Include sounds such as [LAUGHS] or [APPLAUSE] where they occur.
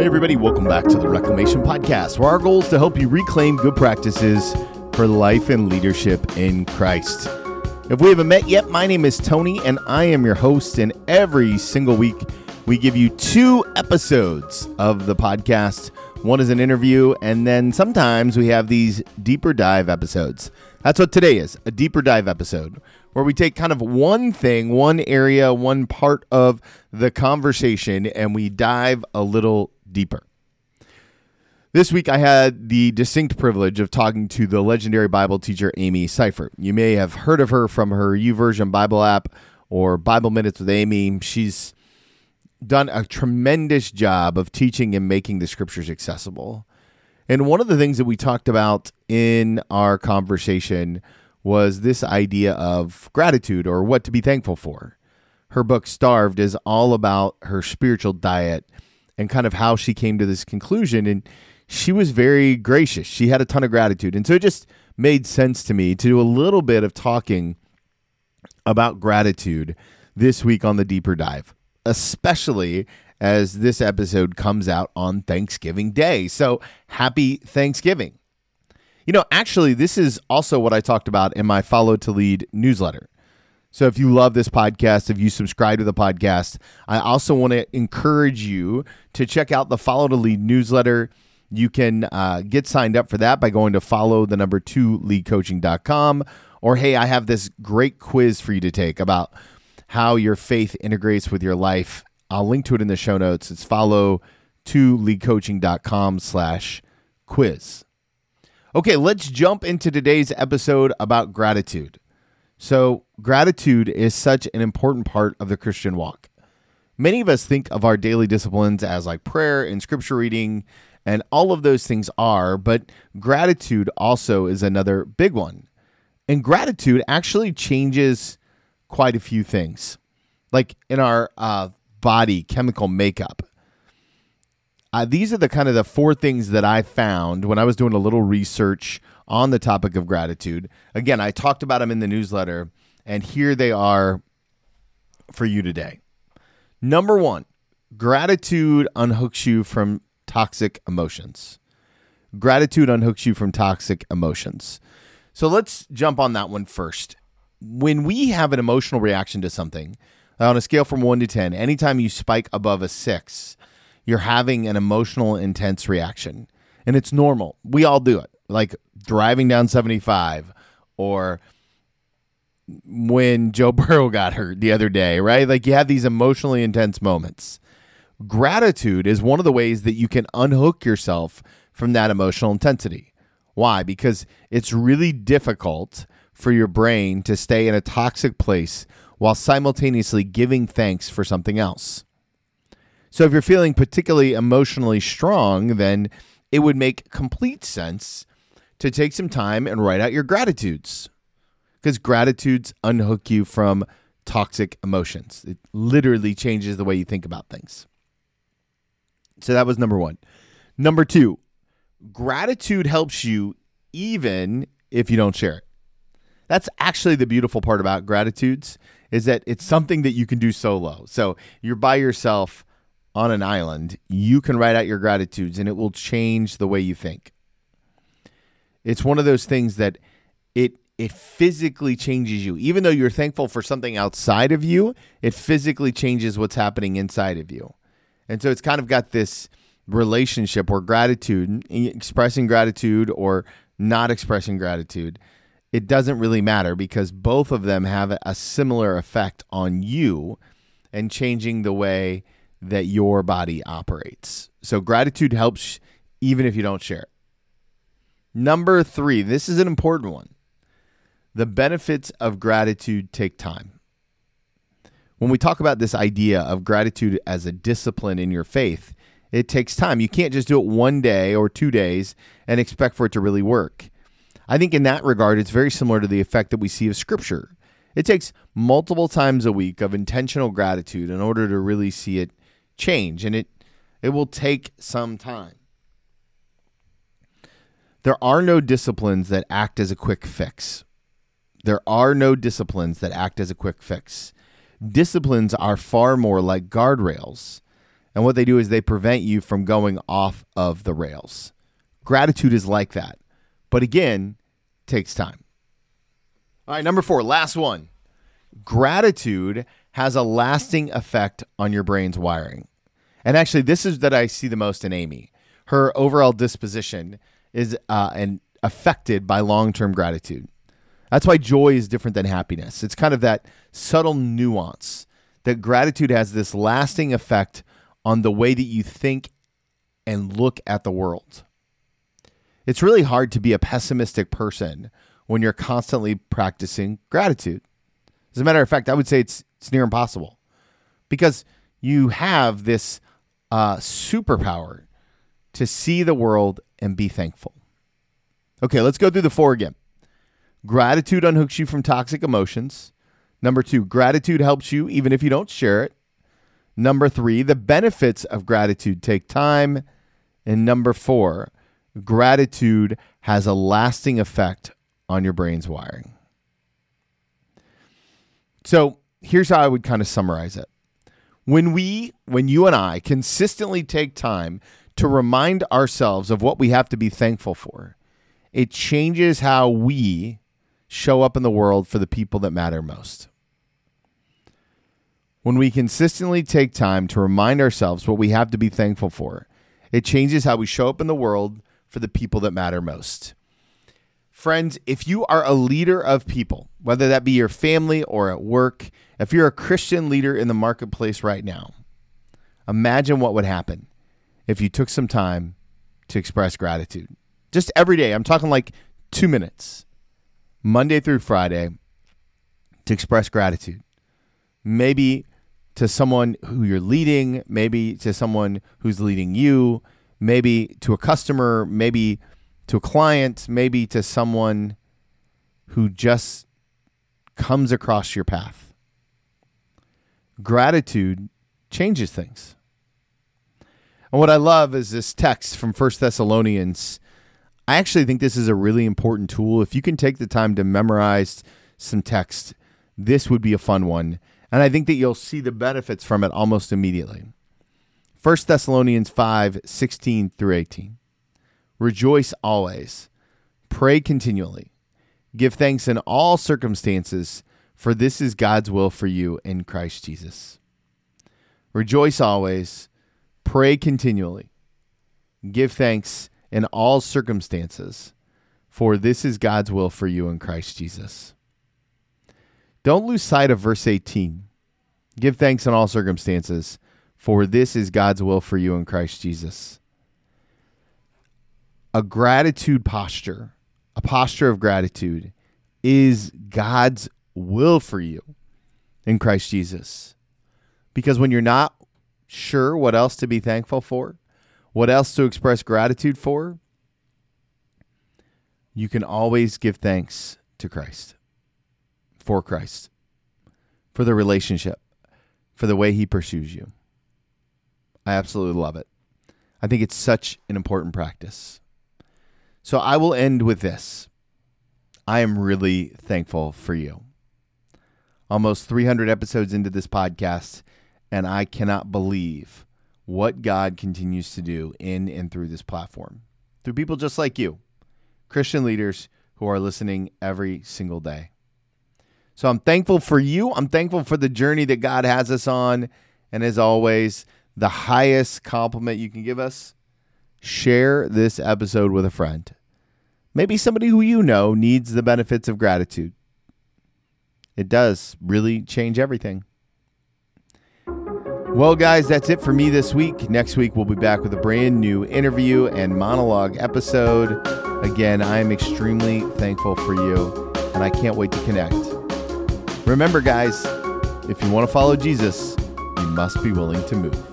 Hey, everybody, welcome back to the Reclamation Podcast, where our goal is to help you reclaim good practices for life and leadership in Christ. If we haven't met yet, my name is Tony, and I am your host. And every single week, we give you two episodes of the podcast. One is an interview, and then sometimes we have these deeper dive episodes. That's what today is a deeper dive episode where we take kind of one thing, one area, one part of the conversation, and we dive a little deeper. This week, I had the distinct privilege of talking to the legendary Bible teacher Amy Seiffert. You may have heard of her from her YouVersion Bible app or Bible Minutes with Amy. She's done a tremendous job of teaching and making the scriptures accessible. And one of the things that we talked about in our conversation was this idea of gratitude or what to be thankful for. Her book, Starved, is all about her spiritual diet and kind of how she came to this conclusion. And she was very gracious. She had a ton of gratitude. And so it just made sense to me to do a little bit of talking about gratitude this week on the deeper dive, especially as this episode comes out on Thanksgiving Day. So happy Thanksgiving. You know, actually, this is also what I talked about in my Follow to Lead newsletter. So if you love this podcast, if you subscribe to the podcast, I also want to encourage you to check out the Follow to Lead newsletter. You can uh, get signed up for that by going to follow the number two leadcoaching.com. Or, hey, I have this great quiz for you to take about how your faith integrates with your life. I'll link to it in the show notes. It's follow to leadcoaching.com slash quiz. Okay, let's jump into today's episode about gratitude. So, gratitude is such an important part of the Christian walk. Many of us think of our daily disciplines as like prayer and scripture reading, and all of those things are, but gratitude also is another big one. And gratitude actually changes quite a few things, like in our uh, body chemical makeup. Uh, these are the kind of the four things that I found when I was doing a little research on the topic of gratitude. Again, I talked about them in the newsletter, and here they are for you today. Number one, gratitude unhooks you from toxic emotions. Gratitude unhooks you from toxic emotions. So let's jump on that one first. When we have an emotional reaction to something, on a scale from one to 10, anytime you spike above a six, you're having an emotional, intense reaction. And it's normal. We all do it. Like driving down 75 or when Joe [LAUGHS] Burrow got hurt the other day, right? Like you have these emotionally intense moments. Gratitude is one of the ways that you can unhook yourself from that emotional intensity. Why? Because it's really difficult for your brain to stay in a toxic place while simultaneously giving thanks for something else. So if you're feeling particularly emotionally strong, then it would make complete sense to take some time and write out your gratitudes. Because gratitudes unhook you from toxic emotions. It literally changes the way you think about things. So that was number one. Number two, gratitude helps you even if you don't share it. That's actually the beautiful part about gratitudes is that it's something that you can do solo. So you're by yourself on an island, you can write out your gratitudes and it will change the way you think. It's one of those things that it it physically changes you. Even though you're thankful for something outside of you, it physically changes what's happening inside of you. And so it's kind of got this relationship where gratitude, expressing gratitude or not expressing gratitude, it doesn't really matter because both of them have a similar effect on you and changing the way that your body operates. So gratitude helps even if you don't share it. Number three, this is an important one. The benefits of gratitude take time. When we talk about this idea of gratitude as a discipline in your faith, it takes time. You can't just do it one day or two days and expect for it to really work. I think in that regard, it's very similar to the effect that we see of Scripture. It takes multiple times a week of intentional gratitude in order to really see it change, and it it will take some time. There are no disciplines that act as a quick fix. There are no disciplines that act as a quick fix. Disciplines are far more like guardrails. And what they do is they prevent you from going off of the rails. Gratitude is like that. But again, takes time. All right, number four, last one. Gratitude has a lasting effect on your brain's wiring. And actually, this is that I see the most in Amy. Her overall disposition is uh, and affected by long term gratitude. That's why joy is different than happiness. It's kind of that subtle nuance that gratitude has this lasting effect on the way that you think and look at the world. It's really hard to be a pessimistic person when you're constantly practicing gratitude. As a matter of fact, I would say it's it's near impossible because you have this uh, superpower to see the world and be thankful. Okay, let's go through the four again. Gratitude unhooks you from toxic emotions. Number two, gratitude helps you even if you don't share it. Number three, the benefits of gratitude take time. And number four, gratitude has a lasting effect on your brain's wiring. So here's how I would kind of summarize it. When we, when you and I consistently take time to remind ourselves of what we have to be thankful for, it changes how we show up in the world for the people that matter most. When we consistently take time to remind ourselves what we have to be thankful for, it changes how we show up in the world for the people that matter most. Friends, if you are a leader of people, whether that be your family or at work, if you're a Christian leader in the marketplace right now, imagine what would happen if you took some time to express gratitude. Just every day. I'm talking like two minutes, Monday through Friday, to express gratitude. Maybe to someone who you're leading, maybe to someone who's leading you, maybe to a customer, maybe to a client, maybe to someone who just comes across your path. Gratitude changes things. And what I love is this text from First Thessalonians. I actually think this is a really important tool. If you can take the time to memorize some text, this would be a fun one and I think that you'll see the benefits from it almost immediately. 1 Thessalonians 5 16 through 18. Rejoice always, pray continually, give thanks in all circumstances, for this is God's will for you in Christ Jesus. Rejoice always, pray continually, give thanks in all circumstances, for this is God's will for you in Christ Jesus. Don't lose sight of verse 18. Give thanks in all circumstances, for this is God's will for you in Christ Jesus. A gratitude posture, a posture of gratitude, is God's will for you in Christ Jesus. Because when you're not sure what else to be thankful for, what else to express gratitude for, you can always give thanks to Christ for Christ, for the relationship, for the way he pursues you. I absolutely love it. I think it's such an important practice. So I will end with this. I am really thankful for you. Almost 300 episodes into this podcast, and I cannot believe what God continues to do in and through this platform, through people just like you, Christian leaders who are listening every single day. So I'm thankful for you. I'm thankful for the journey that God has us on. And as always, the highest compliment you can give us share this episode with a friend. Maybe somebody who you know needs the benefits of gratitude. It does really change everything. Well, guys, that's it for me this week. Next week, we'll be back with a brand new interview and monologue episode. Again, I am extremely thankful for you, and I can't wait to connect. Remember, guys, if you want to follow Jesus, you must be willing to move.